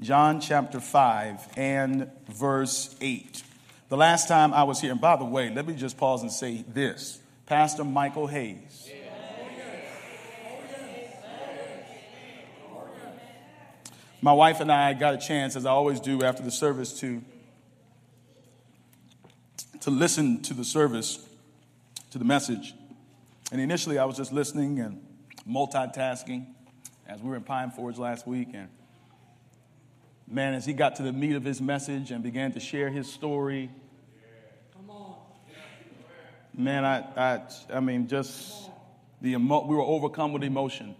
John chapter 5 and verse 8. The last time I was here, and by the way, let me just pause and say this Pastor Michael Hayes. My wife and I got a chance, as I always do after the service, to, to listen to the service, to the message. And initially, I was just listening and multitasking as we were in Pine Forge last week. And man, as he got to the meat of his message and began to share his story, man, I, I, I mean, just the emo- we were overcome with emotion.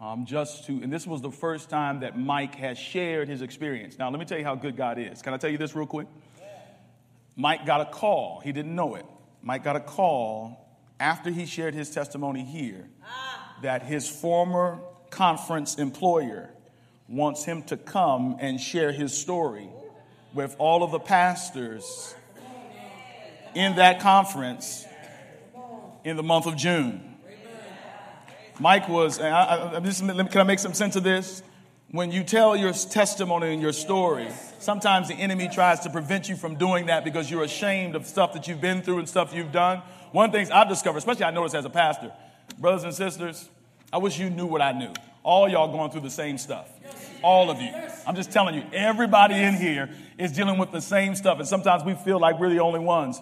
Um, just to, and this was the first time that Mike has shared his experience. Now, let me tell you how good God is. Can I tell you this real quick? Mike got a call. He didn't know it. Mike got a call after he shared his testimony here that his former conference employer wants him to come and share his story with all of the pastors in that conference in the month of June. Mike was, I, I, just, can I make some sense of this? When you tell your testimony and your story, sometimes the enemy tries to prevent you from doing that because you're ashamed of stuff that you've been through and stuff you've done. One of the things I've discovered, especially I noticed as a pastor, brothers and sisters, I wish you knew what I knew. All y'all going through the same stuff. All of you. I'm just telling you, everybody in here is dealing with the same stuff. And sometimes we feel like we're the only ones.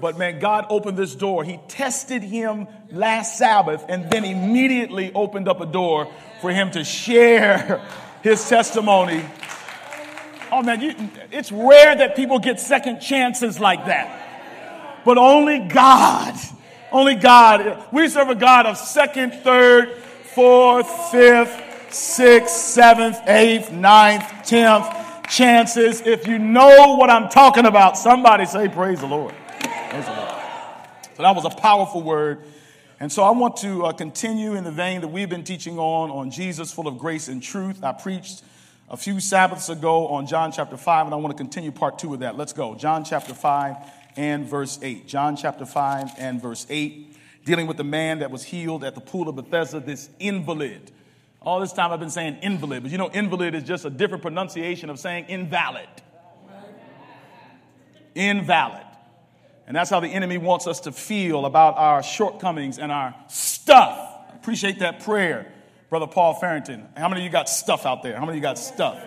But man, God opened this door. He tested him last Sabbath and then immediately opened up a door for him to share his testimony. Oh man, you, it's rare that people get second chances like that. But only God, only God. We serve a God of second, third, fourth, fifth, sixth, seventh, eighth, ninth, tenth chances. If you know what I'm talking about, somebody say, Praise the Lord. So that was a powerful word. And so I want to uh, continue in the vein that we've been teaching on, on Jesus full of grace and truth. I preached a few Sabbaths ago on John chapter 5, and I want to continue part two of that. Let's go. John chapter 5 and verse 8. John chapter 5 and verse 8, dealing with the man that was healed at the pool of Bethesda, this invalid. All this time I've been saying invalid, but you know, invalid is just a different pronunciation of saying invalid. Invalid. And that's how the enemy wants us to feel about our shortcomings and our stuff. I appreciate that prayer, Brother Paul Farrington. How many of you got stuff out there? How many of you got stuff?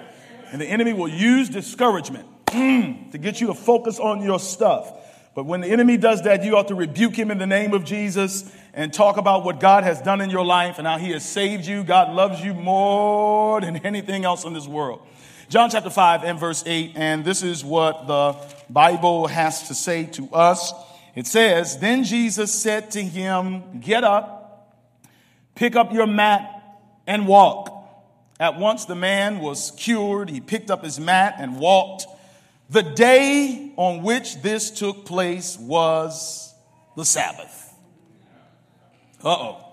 And the enemy will use discouragement mm, to get you to focus on your stuff. But when the enemy does that, you ought to rebuke him in the name of Jesus and talk about what God has done in your life and how he has saved you. God loves you more than anything else in this world. John chapter 5 and verse 8, and this is what the Bible has to say to us. It says, Then Jesus said to him, Get up, pick up your mat, and walk. At once the man was cured. He picked up his mat and walked. The day on which this took place was the Sabbath. Uh oh.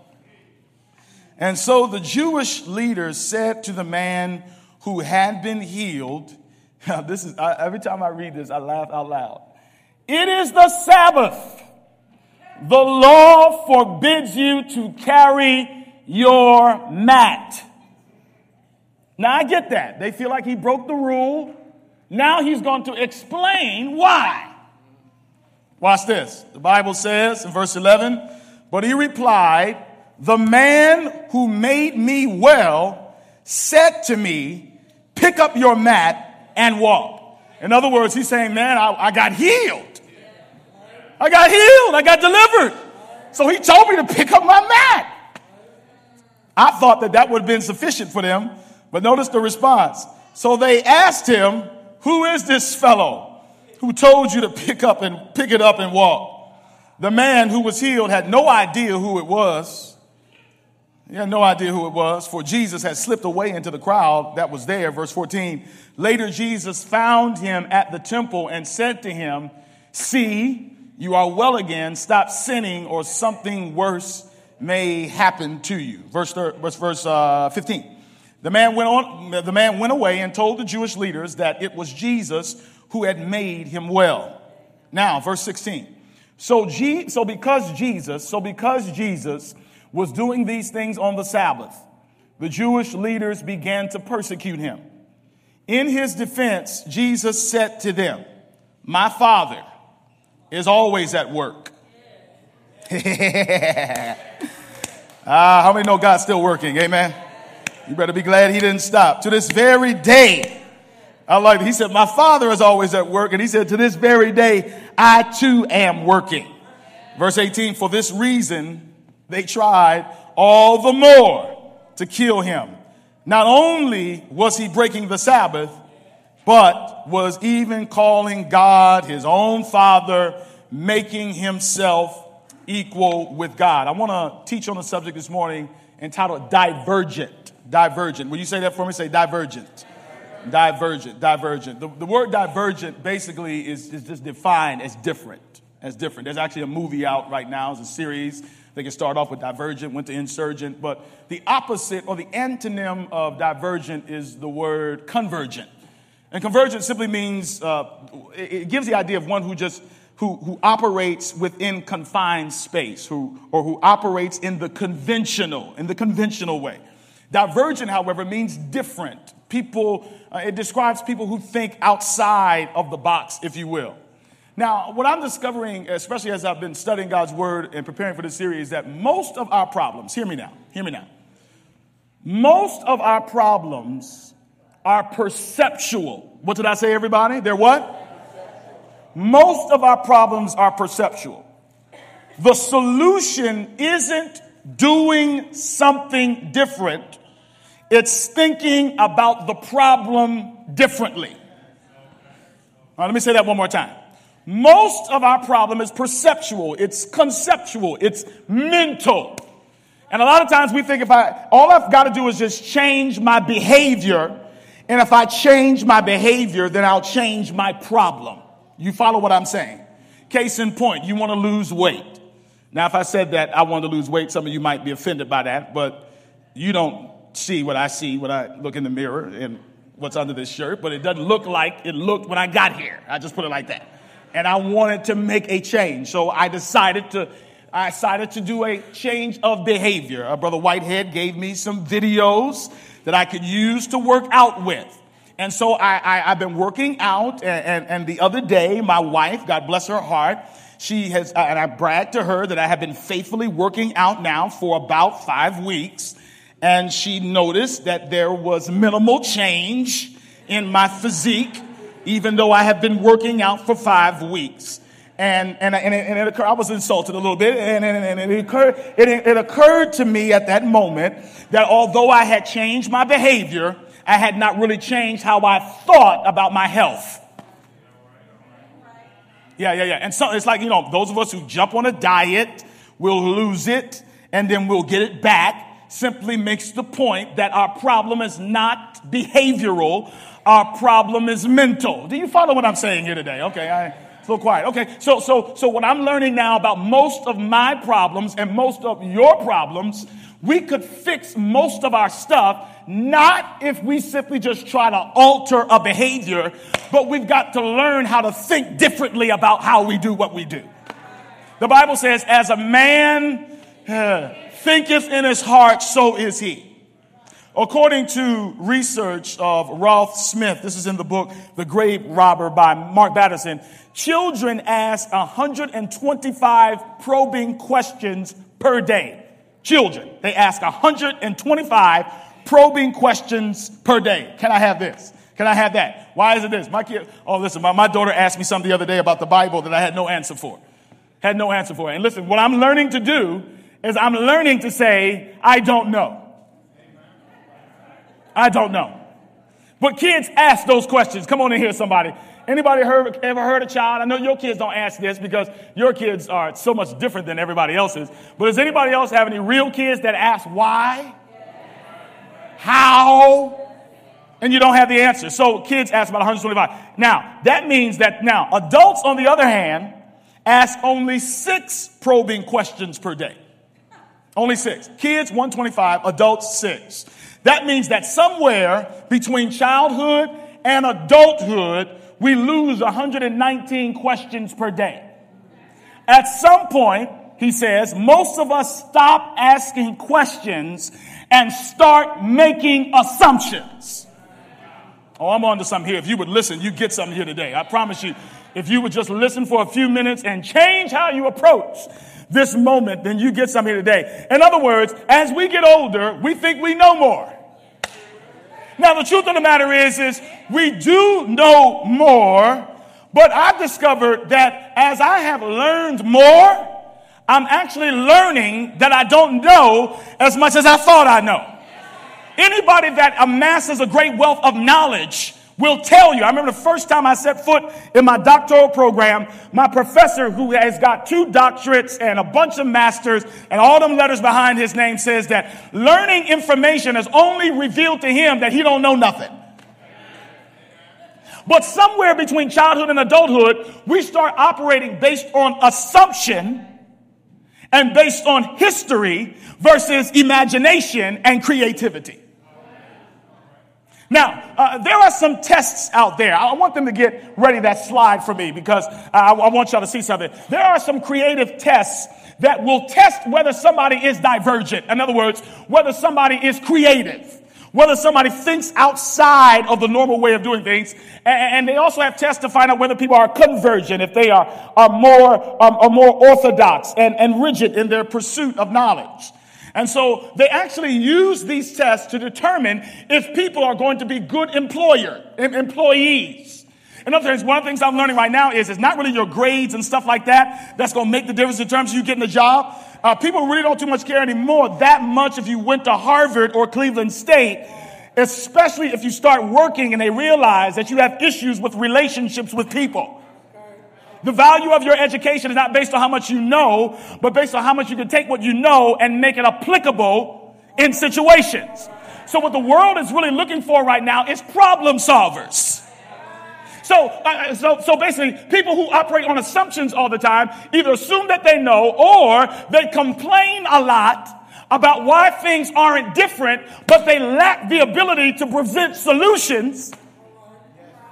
And so the Jewish leaders said to the man who had been healed. Now, this is I, every time I read this, I laugh out loud. It is the Sabbath. The law forbids you to carry your mat. Now, I get that. They feel like he broke the rule. Now he's going to explain why. Watch this. The Bible says in verse 11, but he replied, The man who made me well said to me, pick up your mat and walk. In other words, he's saying, man, I, I got healed. I got healed. I got delivered. So he told me to pick up my mat. I thought that that would have been sufficient for them, but notice the response. So they asked him, who is this fellow who told you to pick up and pick it up and walk? The man who was healed had no idea who it was. He had no idea who it was, for Jesus had slipped away into the crowd that was there. Verse 14. Later, Jesus found him at the temple and said to him, See, you are well again. Stop sinning, or something worse may happen to you. Verse, verse, verse uh, 15. The man, went on, the man went away and told the Jewish leaders that it was Jesus who had made him well. Now, verse 16. So, G, so because Jesus, so because Jesus was doing these things on the Sabbath, the Jewish leaders began to persecute him. In his defense, Jesus said to them, My Father is always at work. ah, how many know God's still working? Amen. You better be glad he didn't stop. To this very day, I like it. He said, My Father is always at work. And he said, To this very day, I too am working. Verse 18, for this reason, they tried all the more to kill him. Not only was he breaking the Sabbath, but was even calling God his own father, making himself equal with God. I want to teach on a subject this morning entitled Divergent. Divergent. Will you say that for me? Say divergent. Divergent. Divergent. The, the word divergent basically is, is just defined as different. As different. There's actually a movie out right now, it's a series they can start off with divergent, went to insurgent, but the opposite or the antonym of divergent is the word convergent. And convergent simply means, uh, it gives the idea of one who just, who, who operates within confined space, who, or who operates in the conventional, in the conventional way. Divergent, however, means different. People, uh, it describes people who think outside of the box, if you will. Now, what I'm discovering, especially as I've been studying God's word and preparing for this series, is that most of our problems, hear me now, hear me now. Most of our problems are perceptual. What did I say, everybody? They're what? Most of our problems are perceptual. The solution isn't doing something different, it's thinking about the problem differently. let me say that one more time. Most of our problem is perceptual, it's conceptual, it's mental. And a lot of times we think if I, all I've got to do is just change my behavior. And if I change my behavior, then I'll change my problem. You follow what I'm saying? Case in point, you want to lose weight. Now, if I said that I want to lose weight, some of you might be offended by that, but you don't see what I see when I look in the mirror and what's under this shirt, but it doesn't look like it looked when I got here. I just put it like that and I wanted to make a change. So I decided to I decided to do a change of behavior. Uh, Brother Whitehead gave me some videos that I could use to work out with. And so I, I, have been working out, and, and, and, the other day, my wife, God bless her heart, she has, and I bragged to her that I have been faithfully working out now for about five weeks. And she noticed that there was minimal change in my physique even though I have been working out for five weeks. And, and, and, it, and it occurred, I was insulted a little bit, and, and, and it, occurred, it, it occurred to me at that moment that although I had changed my behavior, I had not really changed how I thought about my health. Yeah, yeah, yeah. And so it's like, you know, those of us who jump on a diet, will lose it, and then we'll get it back, simply makes the point that our problem is not behavioral, our problem is mental. Do you follow what I'm saying here today? Okay, I, it's a little quiet. Okay, so so so what I'm learning now about most of my problems and most of your problems, we could fix most of our stuff not if we simply just try to alter a behavior, but we've got to learn how to think differently about how we do what we do. The Bible says, as a man thinketh in his heart, so is he. According to research of Ralph Smith, this is in the book The Grave Robber by Mark Batterson, children ask 125 probing questions per day. Children, they ask 125 probing questions per day. Can I have this? Can I have that? Why is it this? My kid, oh, listen, my, my daughter asked me something the other day about the Bible that I had no answer for. Had no answer for. And listen, what I'm learning to do is I'm learning to say, I don't know. I don't know. But kids ask those questions. Come on in here, somebody. Anybody heard, ever heard a child? I know your kids don't ask this because your kids are so much different than everybody else's. But does anybody else have any real kids that ask why? How? And you don't have the answer. So kids ask about 125. Now, that means that now adults, on the other hand, ask only six probing questions per day. Only six. Kids, 125. Adults, six. That means that somewhere between childhood and adulthood, we lose 119 questions per day. At some point, he says, most of us stop asking questions and start making assumptions. Oh, I'm on to something here. If you would listen, you get something here today. I promise you. If you would just listen for a few minutes and change how you approach this moment, then you get some here today. In other words, as we get older, we think we know more. Now, the truth of the matter is, is we do know more, but I've discovered that as I have learned more, I'm actually learning that I don't know as much as I thought I know. Anybody that amasses a great wealth of knowledge will tell you. I remember the first time I set foot in my doctoral program, my professor, who has got two doctorates and a bunch of masters and all them letters behind his name, says that learning information has only revealed to him that he don't know nothing. But somewhere between childhood and adulthood, we start operating based on assumption and based on history versus imagination and creativity. Now, uh, there are some tests out there. I want them to get ready that slide for me because I, I want y'all to see something. There are some creative tests that will test whether somebody is divergent. In other words, whether somebody is creative, whether somebody thinks outside of the normal way of doing things. And, they also have tests to find out whether people are convergent, if they are, are, more, um, are more orthodox and, and rigid in their pursuit of knowledge. And so they actually use these tests to determine if people are going to be good employer, employees. In other words, one of the things I'm learning right now is it's not really your grades and stuff like that that's going to make the difference in terms of you getting a job. Uh, people really don't too much care anymore that much if you went to Harvard or Cleveland State, especially if you start working and they realize that you have issues with relationships with people. The value of your education is not based on how much you know, but based on how much you can take what you know and make it applicable in situations. So what the world is really looking for right now is problem solvers. So, uh, so, so basically, people who operate on assumptions all the time either assume that they know or they complain a lot about why things aren't different, but they lack the ability to present solutions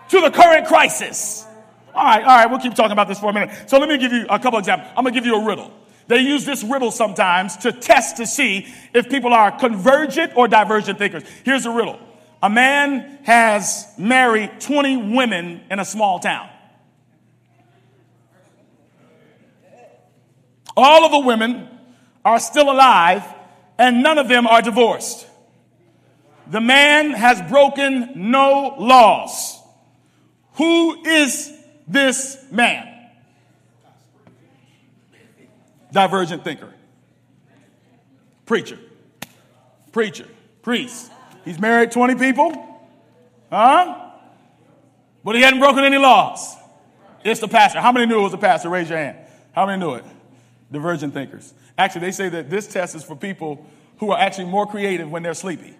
to the current crisis. All right, all right, we'll keep talking about this for a minute. So let me give you a couple examples. I'm going to give you a riddle. They use this riddle sometimes to test to see if people are convergent or divergent thinkers. Here's the riddle. A man has married 20 women in a small town. All of the women are still alive and none of them are divorced. The man has broken no laws. Who is this man. Divergent thinker. Preacher. Preacher. Priest. He's married 20 people. Huh? But he hadn't broken any laws. It's the pastor. How many knew it was the pastor? Raise your hand. How many knew it? Divergent thinkers. Actually, they say that this test is for people who are actually more creative when they're sleepy.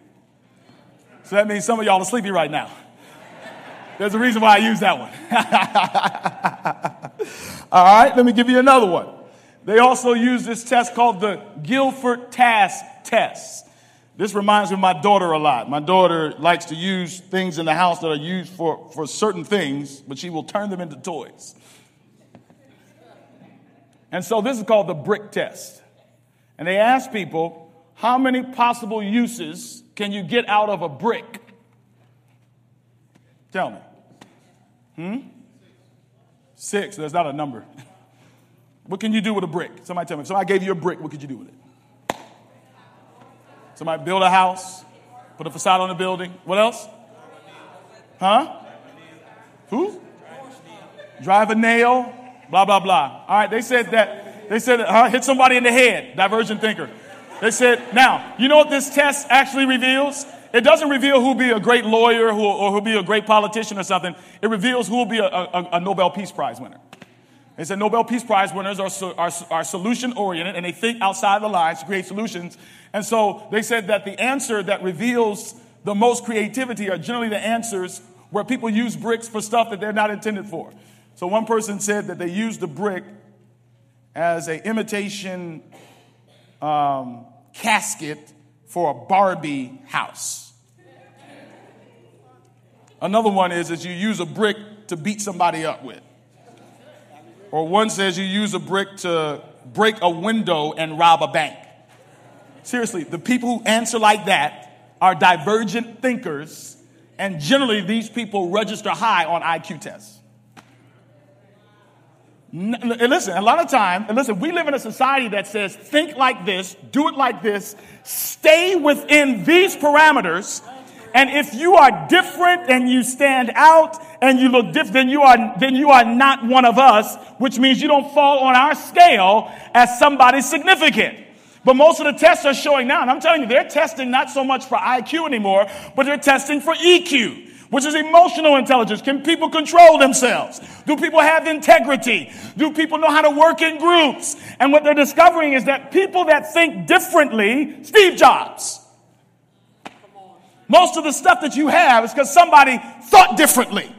So that means some of y'all are sleepy right now. There's a reason why I use that one. All right, let me give you another one. They also use this test called the Guilford Task Test. This reminds me of my daughter a lot. My daughter likes to use things in the house that are used for, for certain things, but she will turn them into toys. And so this is called the brick test. And they ask people, how many possible uses can you get out of a brick? Tell me. Hmm? Six. There's not a number. what can you do with a brick? Somebody tell me. If somebody gave you a brick, what could you do with it? Somebody build a house, put a facade on the building. What else? Huh? Who? Drive a nail. Blah blah blah. All right. They said that. They said, huh? Hit somebody in the head. Divergent thinker. They said, now, you know what this test actually reveals? It doesn't reveal who'll be a great lawyer or who'll be a great politician or something. It reveals who'll be a, a, a Nobel Peace Prize winner. They said Nobel Peace Prize winners are, are, are solution oriented and they think outside the lines to create solutions. And so they said that the answer that reveals the most creativity are generally the answers where people use bricks for stuff that they're not intended for. So one person said that they used the brick as an imitation um, casket for a Barbie house. Another one is is you use a brick to beat somebody up with. Or one says you use a brick to break a window and rob a bank. Seriously, the people who answer like that are divergent thinkers And generally, these people register high on IQ tests. N- listen, a lot of time, and listen, we live in a society that says, think like this, do it like this, stay within these parameters. And if you are different and you stand out and you look different, then you are, then you are not one of us, which means you don't fall on our scale as somebody significant. But most of the tests are showing now, and I'm telling you, they're testing not so much for IQ anymore, but they're testing for EQ which is emotional intelligence. Can people control themselves? Do people have integrity? Do people know how to work in groups? And what they're discovering is that people that think differently, Steve Jobs. Most of the stuff that you have is because somebody thought differently.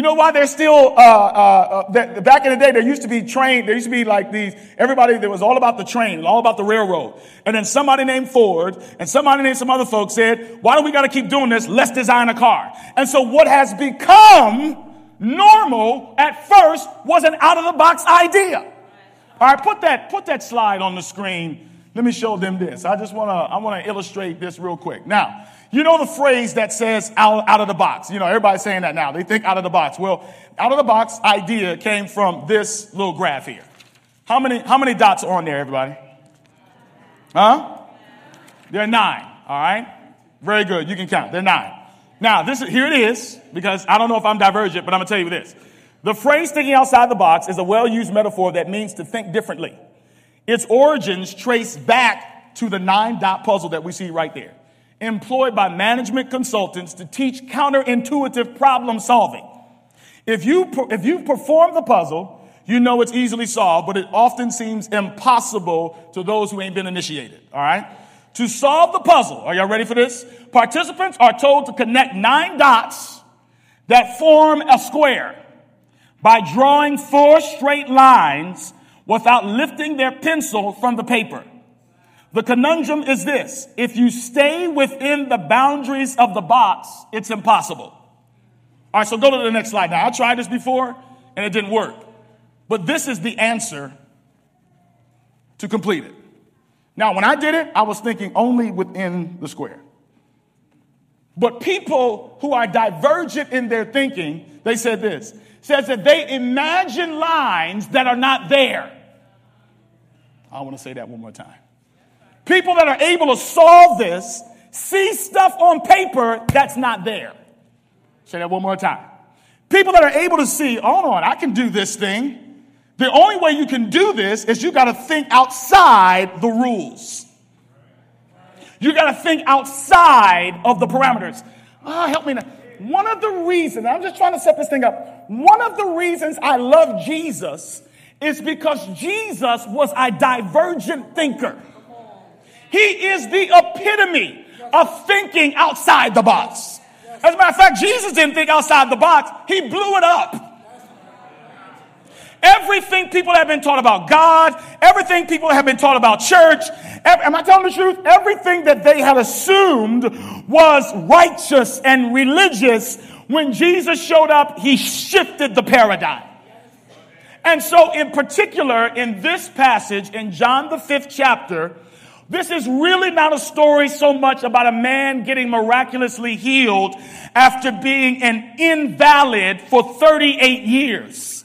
You know why they're still, uh, uh, uh, back in the day, there used to be train, there used to be like these, everybody that was all about the train, all about the railroad. And then somebody named Ford and somebody named some other folks said, why do we got to keep doing this? Let's design a car. And so what has become normal at first was an out of the box idea. All right, put that, put that slide on the screen. Let me show them this. I just want to, I want to illustrate this real quick. Now, you know the phrase that says out, out of the box. You know, everybody's saying that now. They think out of the box. Well, out of the box idea came from this little graph here. How many, how many dots are on there, everybody? Huh? There are nine. All right. Very good. You can count. They're nine. Now, this is, here it is, because I don't know if I'm divergent, but I'm to tell you this. The phrase thinking outside the box is a well used metaphor that means to think differently. Its origins trace back to the nine dot puzzle that we see right there employed by management consultants to teach counterintuitive problem solving. If you, if you perform the puzzle, you know it's easily solved, but it often seems impossible to those who ain't been initiated. All right? To solve the puzzle, are y'all ready for this? Participants are told to connect nine dots that form a square by drawing four straight lines without lifting their pencil from the paper. The conundrum is this. If you stay within the boundaries of the box, it's impossible. All right, so go to the next slide now. I tried this before and it didn't work. But this is the answer to complete it. Now, when I did it, I was thinking only within the square. But people who are divergent in their thinking, they said this, says that they imagine lines that are not there. I want to say that one more time. People that are able to solve this see stuff on paper that's not there. Say that one more time. People that are able to see, hold on, I can do this thing. The only way you can do this is you got to think outside the rules. You got to think outside of the parameters. Oh, help me now. One of the reasons, I'm just trying to set this thing up. One of the reasons I love Jesus is because Jesus was a divergent thinker. He is the epitome of thinking outside the box. As a matter of fact, Jesus didn't think outside the box, he blew it up. Everything people have been taught about God, everything people have been taught about church, am I telling the truth? Everything that they had assumed was righteous and religious, when Jesus showed up, he shifted the paradigm. And so, in particular, in this passage, in John the fifth chapter, this is really not a story so much about a man getting miraculously healed after being an invalid for 38 years.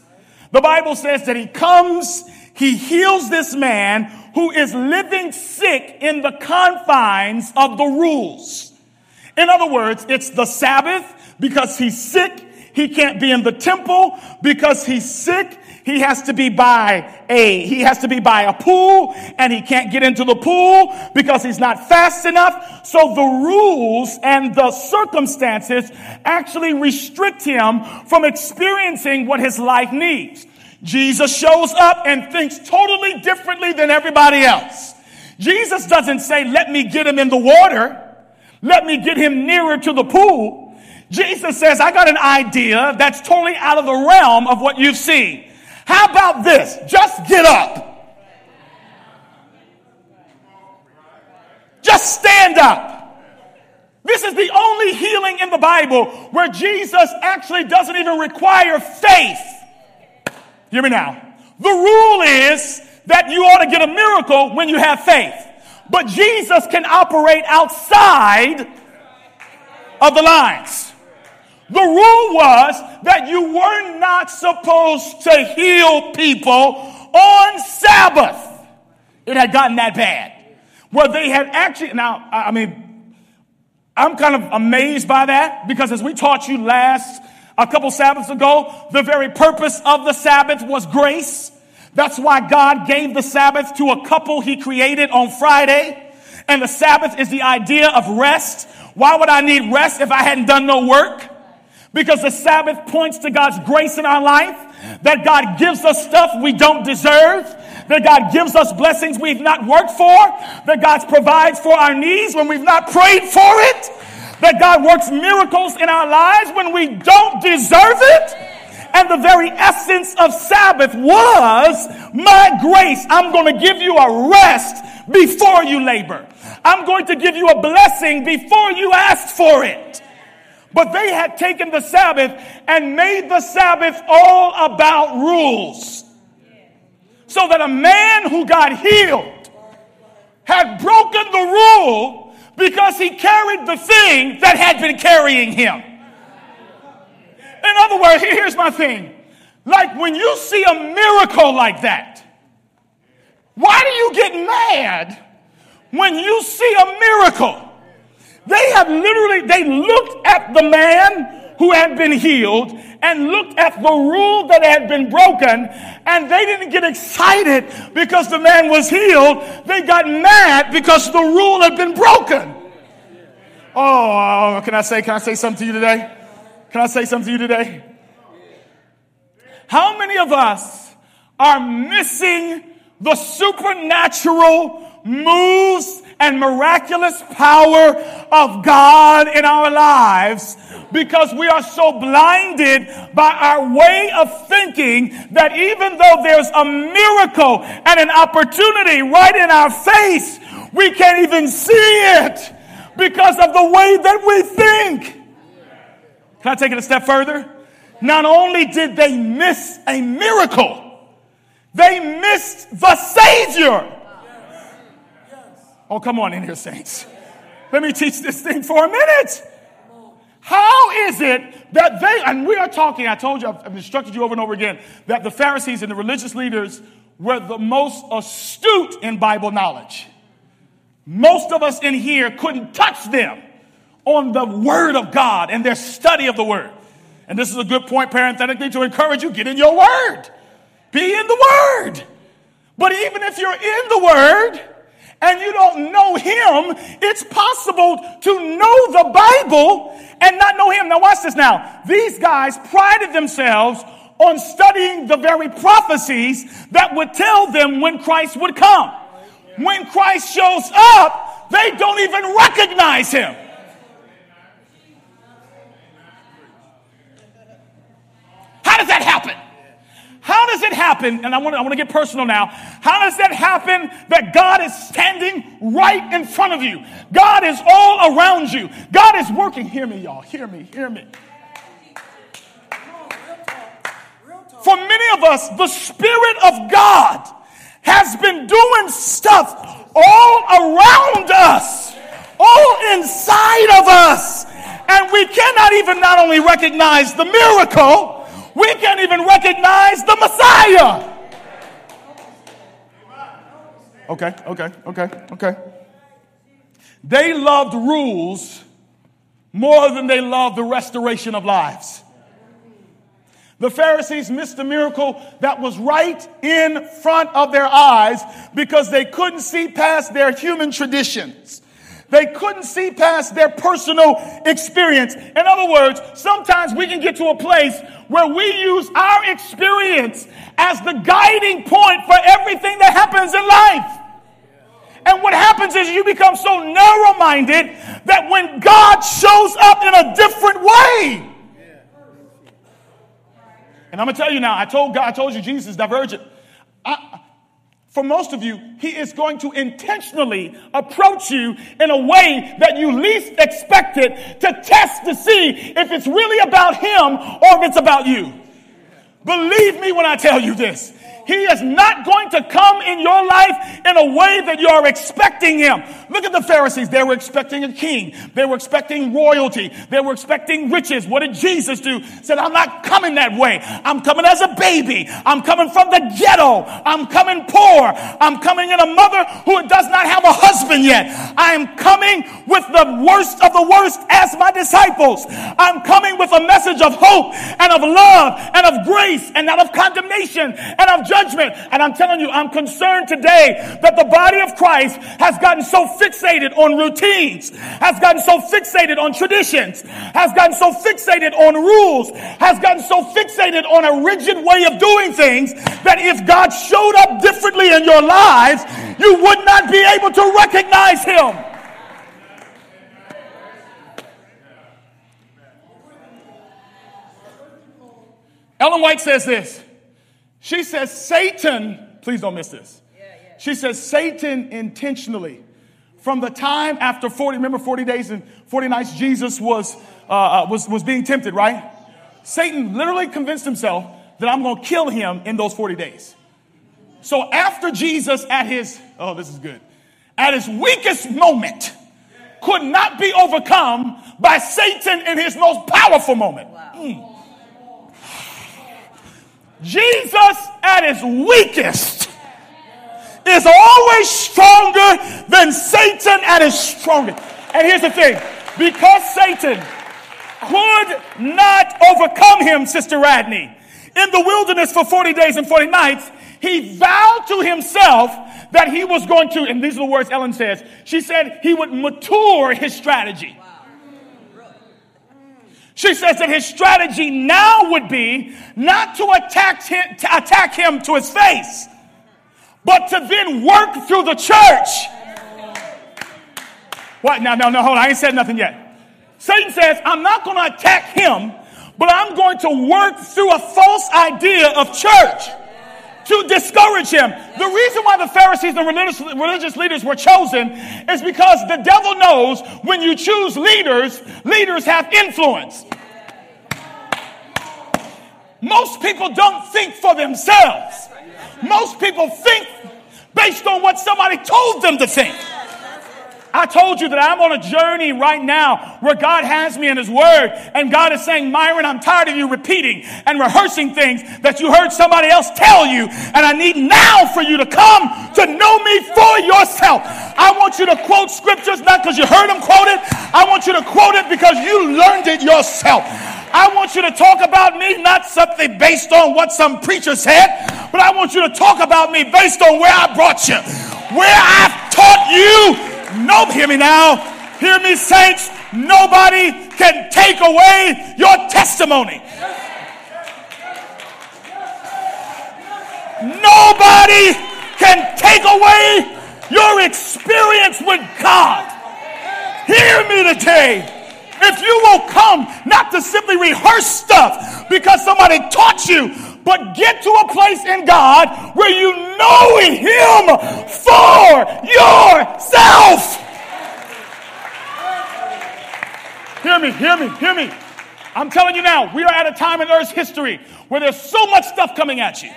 The Bible says that he comes, he heals this man who is living sick in the confines of the rules. In other words, it's the Sabbath because he's sick. He can't be in the temple because he's sick he has to be by a, he has to be by a pool and he can't get into the pool because he's not fast enough. So the rules and the circumstances actually restrict him from experiencing what his life needs. Jesus shows up and thinks totally differently than everybody else. Jesus doesn't say, let me get him in the water. Let me get him nearer to the pool. Jesus says, I got an idea that's totally out of the realm of what you've seen. How about this? Just get up. Just stand up. This is the only healing in the Bible where Jesus actually doesn't even require faith. Hear me now. The rule is that you ought to get a miracle when you have faith. But Jesus can operate outside of the lines. The rule was that you were not supposed to heal people on Sabbath. It had gotten that bad. Where they had actually, now, I mean, I'm kind of amazed by that because as we taught you last, a couple Sabbaths ago, the very purpose of the Sabbath was grace. That's why God gave the Sabbath to a couple he created on Friday. And the Sabbath is the idea of rest. Why would I need rest if I hadn't done no work? Because the Sabbath points to God's grace in our life, that God gives us stuff we don't deserve, that God gives us blessings we've not worked for, that God provides for our needs when we've not prayed for it, that God works miracles in our lives when we don't deserve it. And the very essence of Sabbath was my grace. I'm going to give you a rest before you labor. I'm going to give you a blessing before you ask for it. But they had taken the Sabbath and made the Sabbath all about rules. So that a man who got healed had broken the rule because he carried the thing that had been carrying him. In other words, here's my thing. Like when you see a miracle like that, why do you get mad when you see a miracle? They have literally, they looked at the man who had been healed and looked at the rule that had been broken and they didn't get excited because the man was healed. They got mad because the rule had been broken. Oh, oh can I say, can I say something to you today? Can I say something to you today? How many of us are missing the supernatural moves and miraculous power of God in our lives because we are so blinded by our way of thinking that even though there's a miracle and an opportunity right in our face, we can't even see it because of the way that we think. Can I take it a step further? Not only did they miss a miracle, they missed the Savior. Oh, come on in here, saints. Let me teach this thing for a minute. How is it that they, and we are talking, I told you, I've instructed you over and over again, that the Pharisees and the religious leaders were the most astute in Bible knowledge. Most of us in here couldn't touch them on the Word of God and their study of the Word. And this is a good point, parenthetically, to encourage you get in your Word. Be in the Word. But even if you're in the Word, and you don't know him, it's possible to know the Bible and not know him. Now, watch this now. These guys prided themselves on studying the very prophecies that would tell them when Christ would come. When Christ shows up, they don't even recognize him. How does that happen? How does it happen? And I want, to, I want to get personal now. How does that happen that God is standing right in front of you? God is all around you. God is working. Hear me, y'all. Hear me. Hear me. For many of us, the Spirit of God has been doing stuff all around us, all inside of us. And we cannot even not only recognize the miracle, we can't even recognize the Messiah. Okay, okay, okay, okay. They loved rules more than they loved the restoration of lives. The Pharisees missed a miracle that was right in front of their eyes because they couldn't see past their human traditions. They couldn't see past their personal experience. In other words, sometimes we can get to a place where we use our experience as the guiding point for everything that happens in life. And what happens is you become so narrow minded that when God shows up in a different way, and I'm gonna tell you now, I told God, I told you Jesus is divergent. I, for most of you, he is going to intentionally approach you in a way that you least expected to test to see if it's really about him or if it's about you. Believe me when I tell you this. He is not going to come in your life in a way that you're expecting him. Look at the Pharisees. They were expecting a king. They were expecting royalty. They were expecting riches. What did Jesus do? Said, I'm not coming that way. I'm coming as a baby. I'm coming from the ghetto. I'm coming poor. I'm coming in a mother who does not have a husband yet. I am coming with the worst of the worst as my disciples. I'm coming with a message of hope and of love and of grace and not of condemnation and of judgment. And I'm telling you, I'm concerned today that the body of Christ has gotten so fixated on routines, has gotten so fixated on traditions, has gotten so fixated on rules, has gotten so fixated on a rigid way of doing things that if God showed up differently in your lives, you would not be able to recognize him. Ellen White says this. She says, Satan, please don't miss this. She says, Satan intentionally, from the time after 40, remember 40 days and 40 nights, Jesus was, uh, uh, was, was being tempted, right? Satan literally convinced himself that I'm going to kill him in those 40 days. So after Jesus at his, oh, this is good, at his weakest moment, could not be overcome by Satan in his most powerful moment. Mm. Jesus at his weakest is always stronger than Satan at his strongest. And here's the thing because Satan could not overcome him, Sister Radney, in the wilderness for 40 days and 40 nights, he vowed to himself that he was going to, and these are the words Ellen says, she said he would mature his strategy. She says that his strategy now would be not to attack him, to attack him to his face, but to then work through the church. What? No, no, no, hold on. I ain't said nothing yet. Satan says, I'm not going to attack him, but I'm going to work through a false idea of church to discourage him. The reason why the Pharisees and religious, religious leaders were chosen is because the devil knows when you choose leaders, leaders have influence. Most people don't think for themselves. Most people think based on what somebody told them to think. I told you that I'm on a journey right now where God has me in His Word, and God is saying, Myron, I'm tired of you repeating and rehearsing things that you heard somebody else tell you, and I need now for you to come to know me for yourself. I want you to quote scriptures not because you heard them quoted, I want you to quote it because you learned it yourself. I want you to talk about me, not something based on what some preacher said, but I want you to talk about me based on where I brought you, where I've taught you no, hear me now. Hear me, saints. Nobody can take away your testimony. Nobody can take away your experience with God. Hear me today. If you will come not to simply rehearse stuff because somebody taught you, but get to a place in God where you know Him for yourself. Hear me, hear me, hear me. I'm telling you now, we are at a time in Earth's history where there's so much stuff coming at you,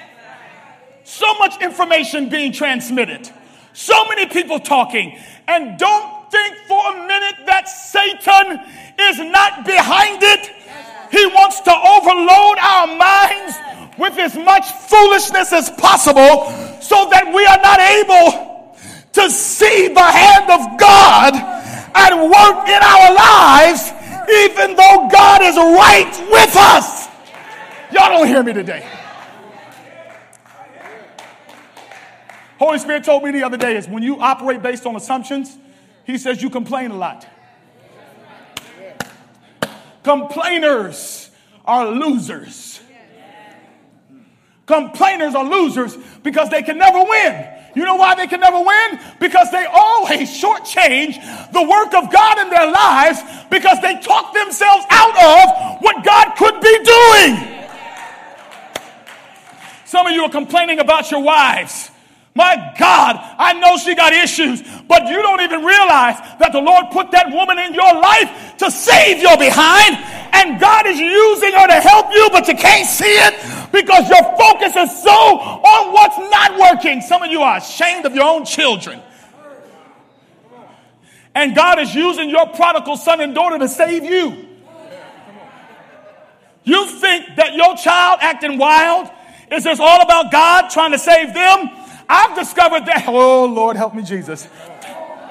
so much information being transmitted, so many people talking, and don't think for a minute that Satan is not behind it. He wants to overload our minds with as much foolishness as possible so that we are not able to see the hand of God at work in our lives, even though God is right with us. Y'all don't hear me today. Holy Spirit told me the other day is when you operate based on assumptions, He says you complain a lot. Complainers are losers. Complainers are losers because they can never win. You know why they can never win? Because they always shortchange the work of God in their lives because they talk themselves out of what God could be doing. Some of you are complaining about your wives. My God, I know she got issues, but you don't even realize that the Lord put that woman in your life to save your behind, and God is using her to help you, but you can't see it because your focus is so on what's not working. Some of you are ashamed of your own children. And God is using your prodigal son and daughter to save you. You think that your child acting wild is just all about God trying to save them? I've discovered that. Oh, Lord, help me, Jesus.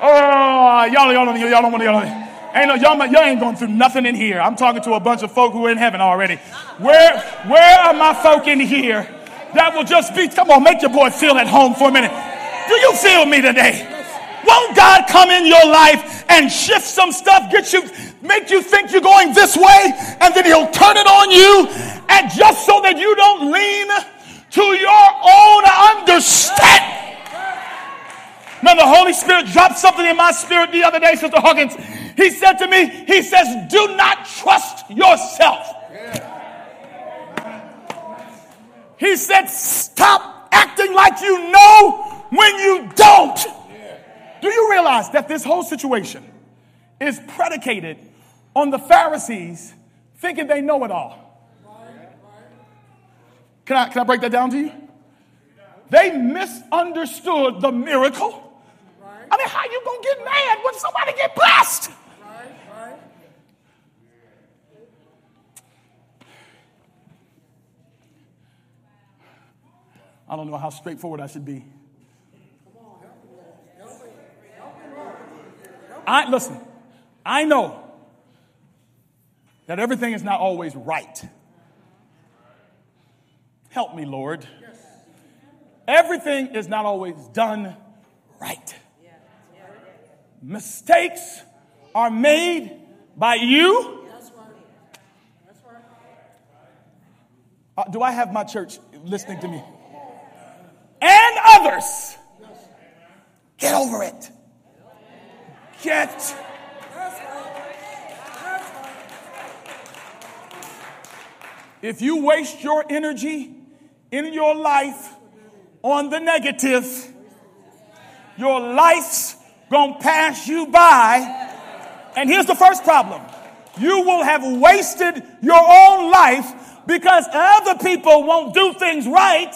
Oh, y'all, y'all, y'all want to. Y'all, ain't no, y'all, y'all ain't going through nothing in here. I'm talking to a bunch of folk who are in heaven already. Where, where are my folk in here that will just be? Come on, make your boy feel at home for a minute. Do you feel me today? Won't God come in your life and shift some stuff, get you, make you think you're going this way, and then He'll turn it on you, and just so that you don't lean to your own understanding. Now, the Holy Spirit dropped something in my spirit the other day, Sister Hawkins. He said to me, He says, Do not trust yourself. He said, Stop acting like you know when you don't. Do you realize that this whole situation is predicated on the Pharisees thinking they know it all? Can I, can I break that down to you? They misunderstood the miracle. I mean, how you gonna get mad when somebody get blessed? I don't know how straightforward I should be. I listen, I know that everything is not always right. Help me, Lord. Everything is not always done right. Mistakes are made by you. Uh, do I have my church listening to me? And others. Get over it. Get. If you waste your energy in your life on the negative, your life's gonna pass you by. And here's the first problem you will have wasted your own life because other people won't do things right.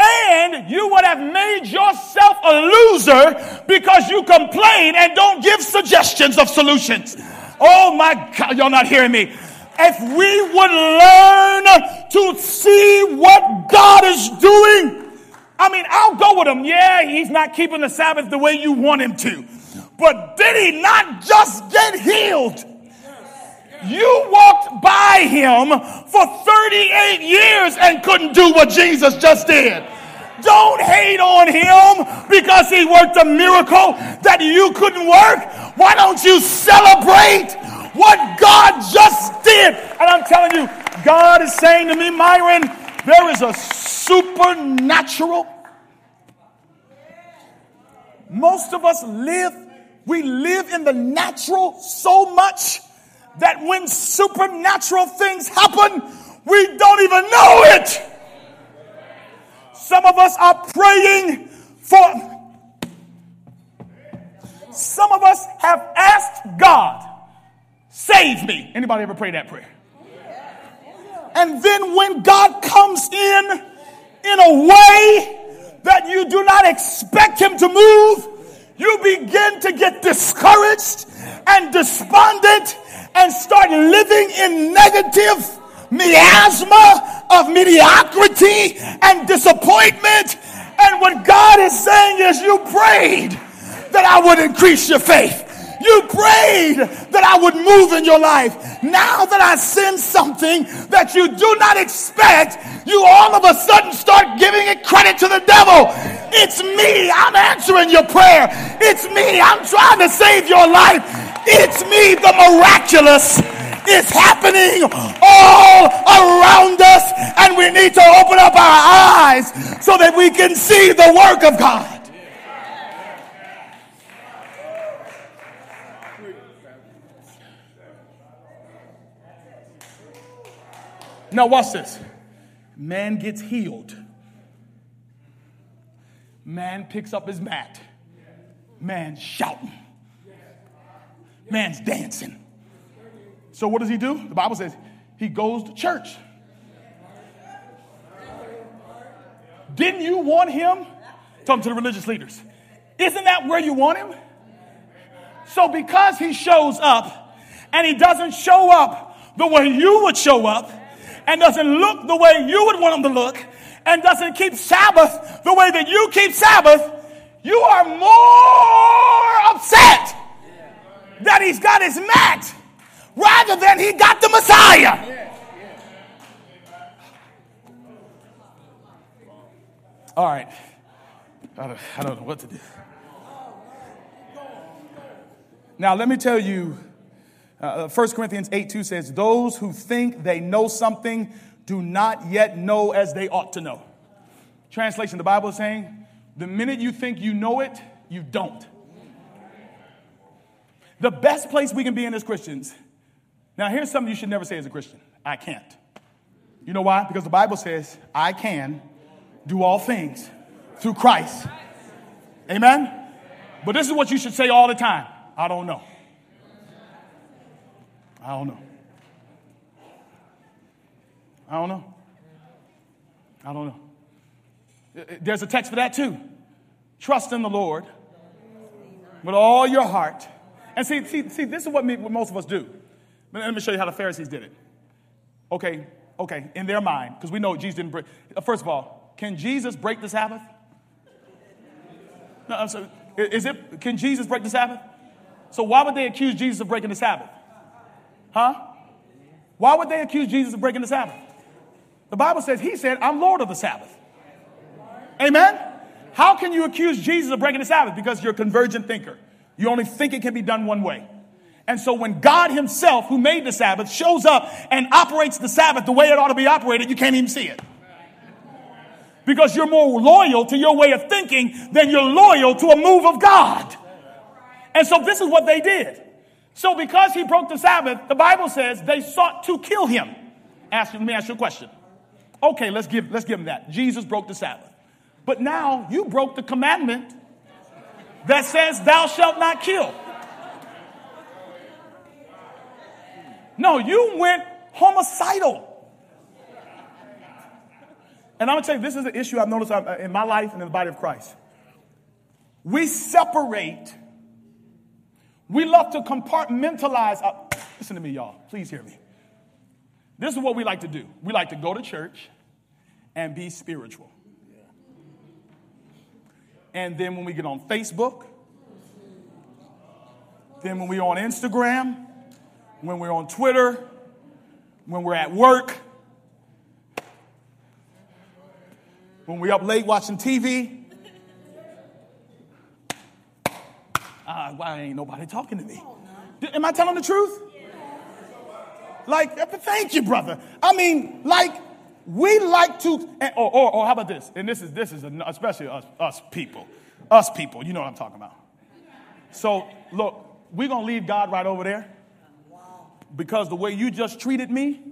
And you would have made yourself a loser because you complain and don't give suggestions of solutions. Oh my God, y'all not hearing me. If we would learn to see what God is doing, I mean, I'll go with him. Yeah, he's not keeping the Sabbath the way you want him to. But did he not just get healed? You walked by him for 38 years and couldn't do what Jesus just did. Don't hate on him because he worked a miracle that you couldn't work. Why don't you celebrate what God just did? And I'm telling you, God is saying to me, Myron, there is a supernatural. Most of us live, we live in the natural so much that when supernatural things happen, we don't even know it. Some of us are praying for, some of us have asked God, save me. Anybody ever pray that prayer? And then when God comes in in a way that you do not expect him to move, you begin to get discouraged and despondent and start living in negative miasma of mediocrity and disappointment. And what God is saying is, you prayed that I would increase your faith. You prayed that I would move in your life. Now that I send something that you do not expect, you all of a sudden start giving it credit to the devil. It's me. I'm answering your prayer. It's me. I'm trying to save your life. It's me, the miraculous is happening all around us, and we need to open up our eyes so that we can see the work of God. Now, watch this. Man gets healed. Man picks up his mat. Man's shouting. Man's dancing. So, what does he do? The Bible says he goes to church. Didn't you want him? Talking to the religious leaders. Isn't that where you want him? So because he shows up and he doesn't show up the way you would show up and doesn't look the way you would want him to look and doesn't keep Sabbath the way that you keep Sabbath, you are more upset that he's got his mat rather than he got the Messiah. All right. I don't, I don't know what to do. Now, let me tell you, uh, 1 Corinthians 8 2 says, Those who think they know something do not yet know as they ought to know. Translation, the Bible is saying, the minute you think you know it, you don't. The best place we can be in as Christians. Now, here's something you should never say as a Christian I can't. You know why? Because the Bible says, I can do all things through Christ. Amen? But this is what you should say all the time I don't know. I don't know. I don't know. I don't know. Uh, uh, there's a text for that too. Trust in the Lord with all your heart. And see, see, see this is what, me, what most of us do. Let me show you how the Pharisees did it. Okay, okay, in their mind, because we know Jesus didn't break. Uh, first of all, can Jesus break the Sabbath? No, I'm sorry. Is it, can Jesus break the Sabbath? So why would they accuse Jesus of breaking the Sabbath? Huh? Why would they accuse Jesus of breaking the Sabbath? The Bible says he said, I'm Lord of the Sabbath. Amen? How can you accuse Jesus of breaking the Sabbath? Because you're a convergent thinker. You only think it can be done one way. And so when God himself, who made the Sabbath, shows up and operates the Sabbath the way it ought to be operated, you can't even see it because you're more loyal to your way of thinking than you're loyal to a move of God. And so this is what they did. So because he broke the Sabbath, the Bible says they sought to kill him. Ask, let me ask you a question. Okay, let's give, let's give him that. Jesus broke the Sabbath. But now you broke the commandment that says, Thou shalt not kill. No, you went homicidal. And I'm going to tell you, this is an issue I've noticed uh, in my life and in the body of Christ. We separate, we love to compartmentalize. Listen to me, y'all. Please hear me. This is what we like to do we like to go to church and be spiritual. And then when we get on Facebook, then when we're on Instagram, when we're on Twitter, when we're at work, when we're up late watching TV. Uh, why ain't nobody talking to me? Am I telling the truth? Like, uh, thank you, brother. I mean, like, we like to, or, or, or how about this? And this is this is especially us, us people, us people. You know what I'm talking about. So look, we're gonna leave God right over there because the way you just treated me.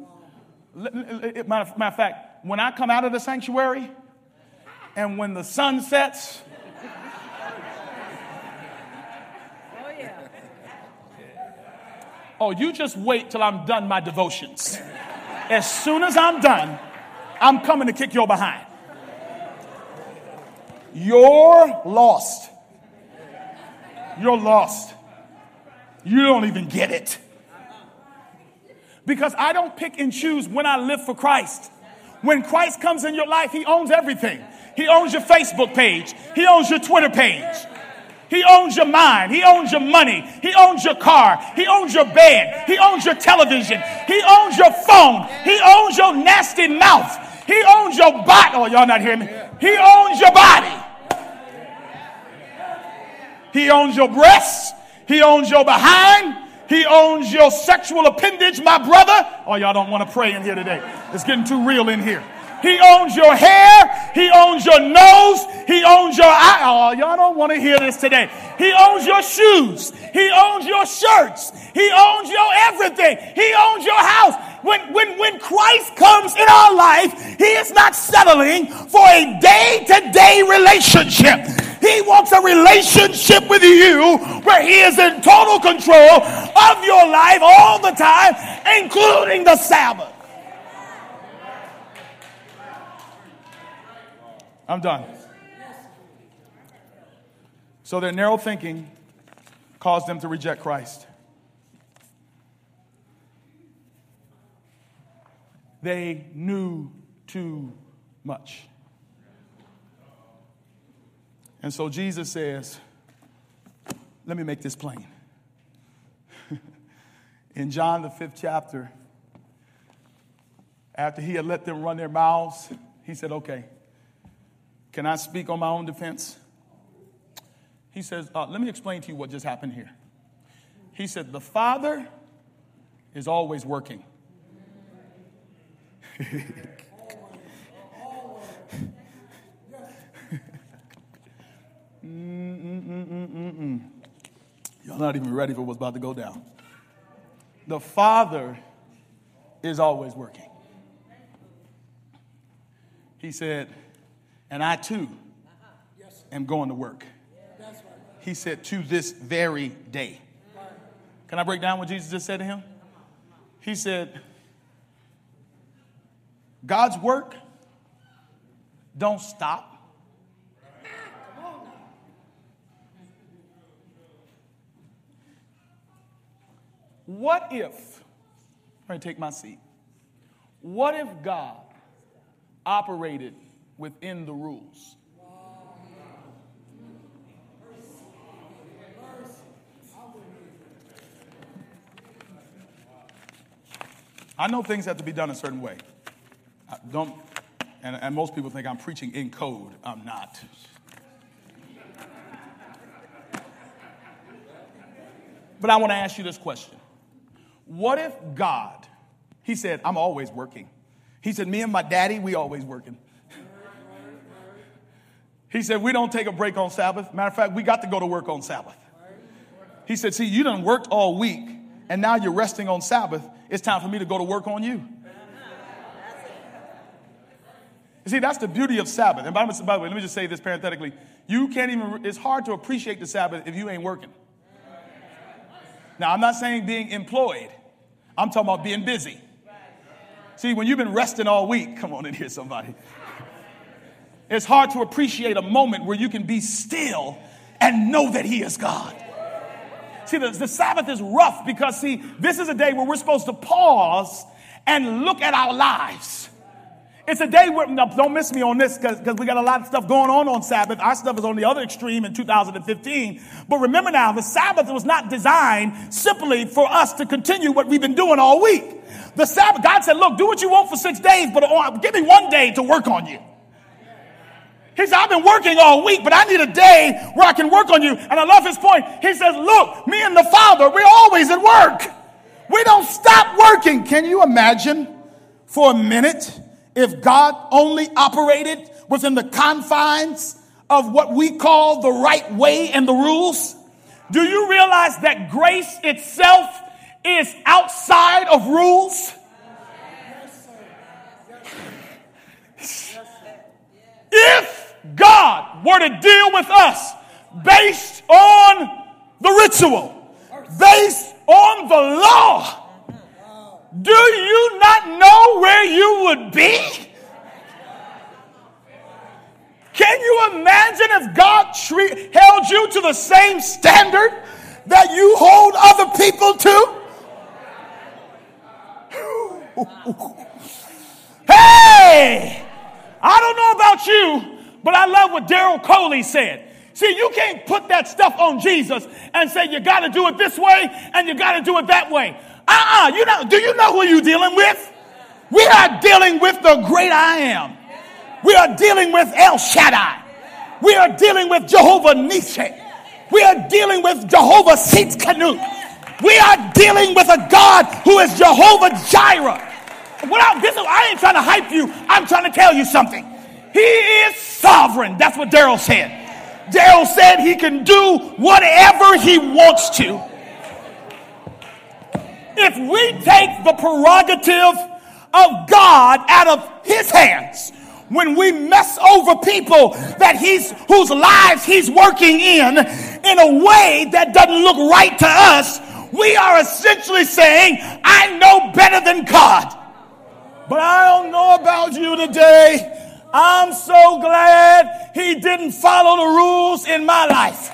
Matter of fact, when I come out of the sanctuary, and when the sun sets, oh, yeah. Oh, you just wait till I'm done my devotions. As soon as I'm done, I'm coming to kick your behind. You're lost. You're lost. You don't even get it. Because I don't pick and choose when I live for Christ. When Christ comes in your life, He owns everything. He owns your Facebook page. He owns your Twitter page. He owns your mind. He owns your money. He owns your car. He owns your bed. He owns your television. He owns your phone. He owns your nasty mouth. He owns your body. Oh, y'all not hearing me? He owns your body. He owns your breasts. He owns your behind. He owns your sexual appendage, my brother. Oh, y'all don't want to pray in here today. It's getting too real in here. He owns your hair. He owns your nose. He owns your eye. Oh, y'all don't want to hear this today. He owns your shoes. He owns your shirts. He owns your everything. He owns your house. When, when, when Christ comes in our life, He is not settling for a day to day relationship. He wants a relationship with you where He is in total control of your life all the time, including the Sabbath. I'm done. So their narrow thinking caused them to reject Christ. They knew too much. And so Jesus says, let me make this plain. In John, the fifth chapter, after he had let them run their mouths, he said, Okay, can I speak on my own defense? He says, uh, Let me explain to you what just happened here. He said, The Father is always working. Y'all not even ready for what's about to go down. The Father is always working. He said, and I too am going to work. He said, to this very day. Can I break down what Jesus just said to him? He said, God's work don't stop. What if, I'm going to take my seat. What if God operated within the rules? I know things have to be done a certain way. I don't, and, and most people think I'm preaching in code. I'm not. But I want to ask you this question What if God, He said, I'm always working. He said, Me and my daddy, we always working. He said, We don't take a break on Sabbath. Matter of fact, we got to go to work on Sabbath. He said, See, you done worked all week, and now you're resting on Sabbath. It's time for me to go to work on you. You see, that's the beauty of Sabbath. And by the way, let me just say this parenthetically. You can't even, it's hard to appreciate the Sabbath if you ain't working. Now, I'm not saying being employed, I'm talking about being busy. See, when you've been resting all week, come on in here, somebody. It's hard to appreciate a moment where you can be still and know that He is God. See, the, the Sabbath is rough because, see, this is a day where we're supposed to pause and look at our lives. It's a day where, no, don't miss me on this because we got a lot of stuff going on on Sabbath. Our stuff is on the other extreme in 2015. But remember now, the Sabbath was not designed simply for us to continue what we've been doing all week. The Sabbath, God said, look, do what you want for six days, but uh, give me one day to work on you. He said, I've been working all week, but I need a day where I can work on you. And I love his point. He says, look, me and the Father, we're always at work. We don't stop working. Can you imagine for a minute if God only operated within the confines of what we call the right way and the rules? Do you realize that grace itself is outside of rules? If God were to deal with us based on the ritual, based on the law, do you not know where you would be? Can you imagine if God treat, held you to the same standard that you hold other people to? hey! I don't know about you, but I love what Daryl Coley said. See, you can't put that stuff on Jesus and say you got to do it this way and you got to do it that way. Uh-uh. You know, do you know who you're dealing with? We are dealing with the great I am. We are dealing with El Shaddai. We are dealing with Jehovah Nissi. We are dealing with Jehovah Tsidkenu. We are dealing with a God who is Jehovah Jireh. I, this is, I ain't trying to hype you. I'm trying to tell you something. He is sovereign. That's what Daryl said. Daryl said he can do whatever he wants to. If we take the prerogative of God out of his hands, when we mess over people that he's whose lives he's working in in a way that doesn't look right to us we are essentially saying i know better than god but i don't know about you today I'm so glad he didn't follow the rules in my life.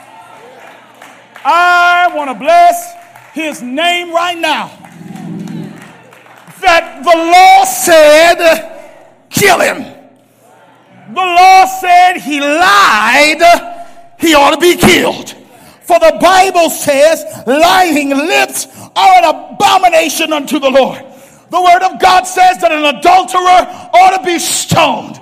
I want to bless his name right now. That the law said, kill him. The law said he lied, he ought to be killed. For the Bible says, lying lips are an abomination unto the Lord. The word of God says that an adulterer ought to be stoned.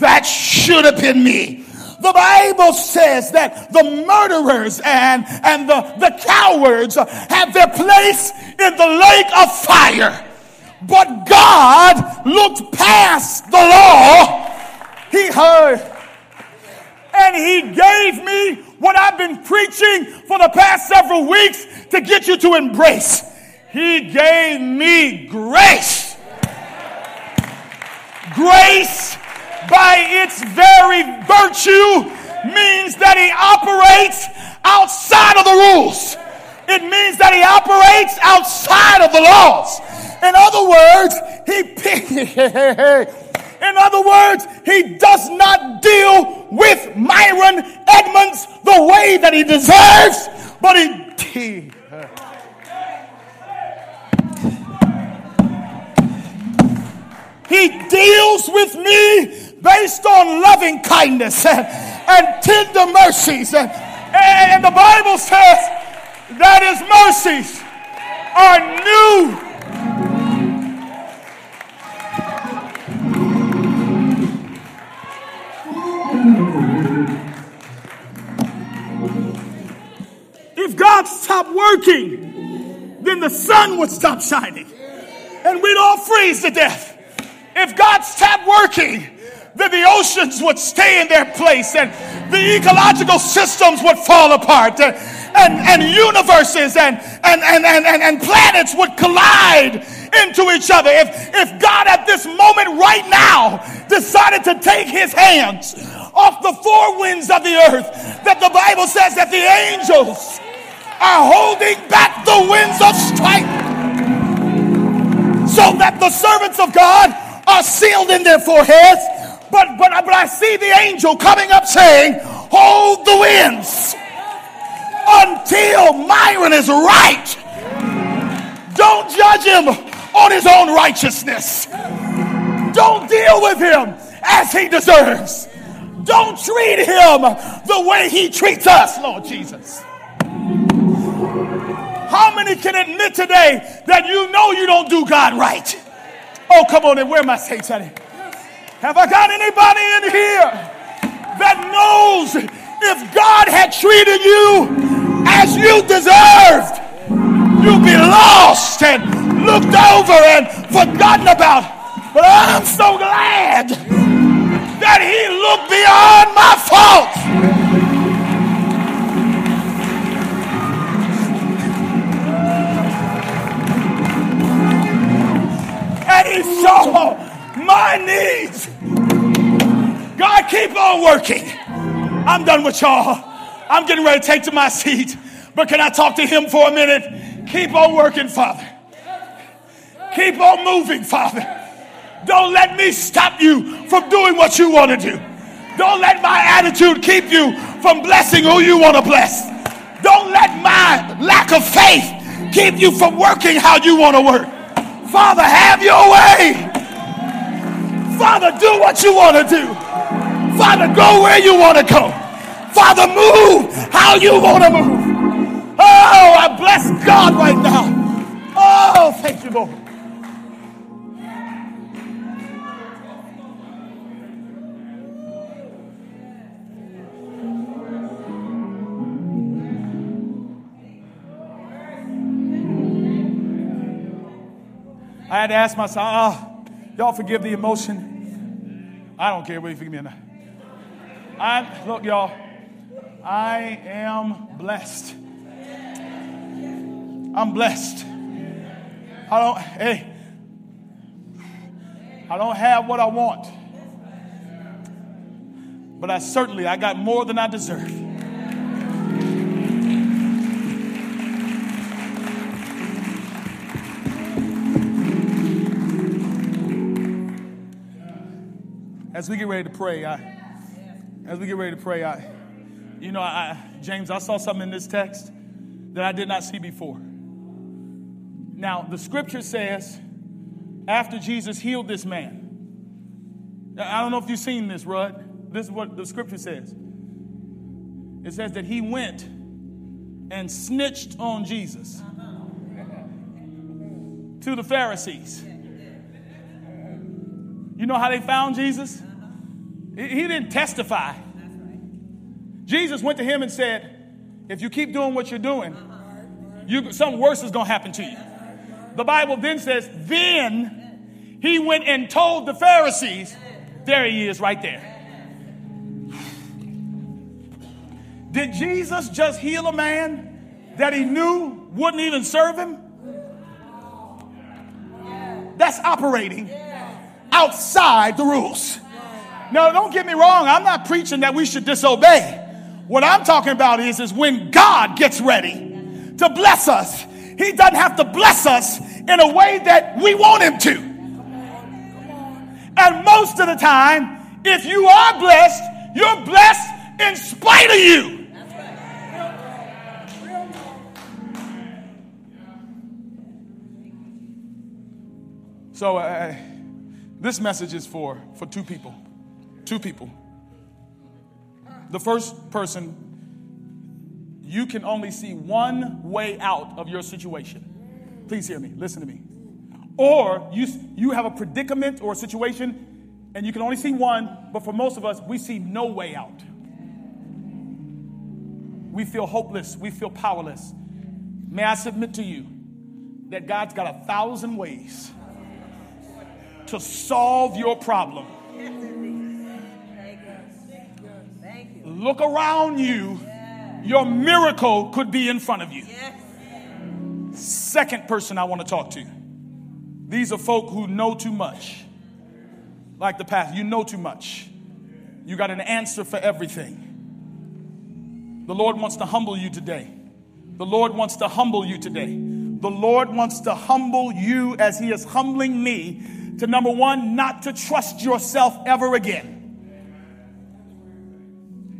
That should have been me. The Bible says that the murderers and, and the, the cowards have their place in the lake of fire. But God looked past the law. He heard and he gave me what I've been preaching for the past several weeks to get you to embrace. He gave me grace. Grace by its very virtue means that he operates outside of the rules. It means that he operates outside of the laws. In other words, he In other words, he does not deal with Myron Edmonds the way that he deserves, but he, he deals with me based on loving kindness and, and tender mercies. Eh. And, and the Bible says that his mercies are new. If God stopped working, then the sun would stop shining and we'd all freeze to death. If God stopped working, then the oceans would stay in their place and the ecological systems would fall apart and, and, and universes and, and, and, and, and, and planets would collide into each other. If, if God at this moment right now decided to take his hands off the four winds of the earth, that the Bible says that the angels are holding back the winds of strife so that the servants of God are sealed in their foreheads but, but, but I see the angel coming up saying, Hold the winds until Myron is right. Don't judge him on his own righteousness. Don't deal with him as he deserves. Don't treat him the way he treats us, Lord Jesus. How many can admit today that you know you don't do God right? Oh, come on and where my saints at? Have I got anybody in here that knows if God had treated you as you deserved, you'd be lost and looked over and forgotten about? But I'm so glad that He looked beyond my faults. And he saw my needs. God, keep on working. I'm done with y'all. I'm getting ready to take to my seat. But can I talk to him for a minute? Keep on working, Father. Keep on moving, Father. Don't let me stop you from doing what you want to do. Don't let my attitude keep you from blessing who you want to bless. Don't let my lack of faith keep you from working how you want to work. Father, have your way. Father, do what you want to do. Father, go where you want to go. Father, move how you want to move. Oh, I bless God right now. Oh, thank you, Lord. I had to ask myself, oh, y'all forgive the emotion. I don't care whether you forgive me or not. I look, y'all. I am blessed. I'm blessed. I don't. Hey, I don't have what I want, but I certainly I got more than I deserve. As we get ready to pray, I, as we get ready to pray, I, you know, I, James, I saw something in this text that I did not see before. Now, the scripture says, after Jesus healed this man, I don't know if you've seen this, Rud. This is what the scripture says. It says that he went and snitched on Jesus to the Pharisees. You know how they found Jesus? He didn't testify. Jesus went to him and said, If you keep doing what you're doing, you, something worse is going to happen to you. The Bible then says, Then he went and told the Pharisees, There he is right there. Did Jesus just heal a man that he knew wouldn't even serve him? That's operating outside the rules. No, don't get me wrong. I'm not preaching that we should disobey. What I'm talking about is, is when God gets ready to bless us, He doesn't have to bless us in a way that we want Him to. And most of the time, if you are blessed, you're blessed in spite of you. So, uh, this message is for, for two people. Two people. The first person, you can only see one way out of your situation. Please hear me, listen to me. Or you, you have a predicament or a situation and you can only see one, but for most of us, we see no way out. We feel hopeless, we feel powerless. May I submit to you that God's got a thousand ways to solve your problem. Look around you. Your miracle could be in front of you. Second person I want to talk to. These are folk who know too much. Like the past, you know too much. You got an answer for everything. The Lord wants to humble you today. The Lord wants to humble you today. The Lord wants to humble you as He is humbling me to number one, not to trust yourself ever again.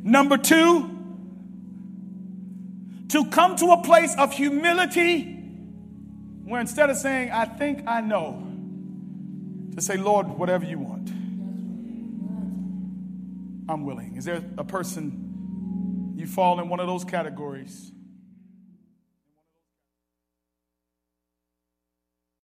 Number two, to come to a place of humility where instead of saying, I think I know, to say, Lord, whatever you want, I'm willing. Is there a person you fall in one of those categories?